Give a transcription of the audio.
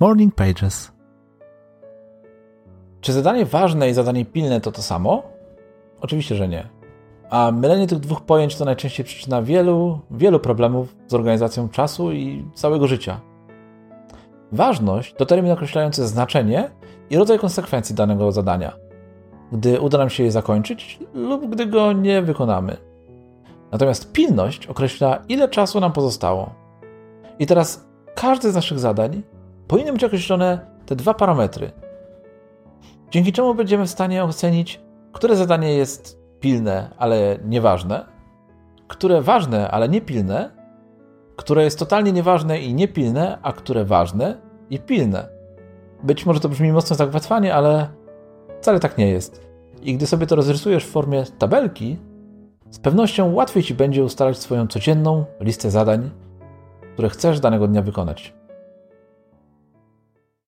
Morning Pages. Czy zadanie ważne i zadanie pilne to to samo? Oczywiście, że nie. A mylenie tych dwóch pojęć to najczęściej przyczyna wielu, wielu problemów z organizacją czasu i całego życia. Ważność to termin określający znaczenie i rodzaj konsekwencji danego zadania, gdy uda nam się je zakończyć lub gdy go nie wykonamy. Natomiast pilność określa, ile czasu nam pozostało. I teraz każde z naszych zadań powinny być określone te dwa parametry. Dzięki czemu będziemy w stanie ocenić, które zadanie jest pilne, ale nieważne, które ważne, ale niepilne, które jest totalnie nieważne i niepilne, a które ważne i pilne. Być może to brzmi mocno zagłatwanie, ale wcale tak nie jest. I gdy sobie to rozrysujesz w formie tabelki, z pewnością łatwiej ci będzie ustalać swoją codzienną listę zadań, które chcesz danego dnia wykonać.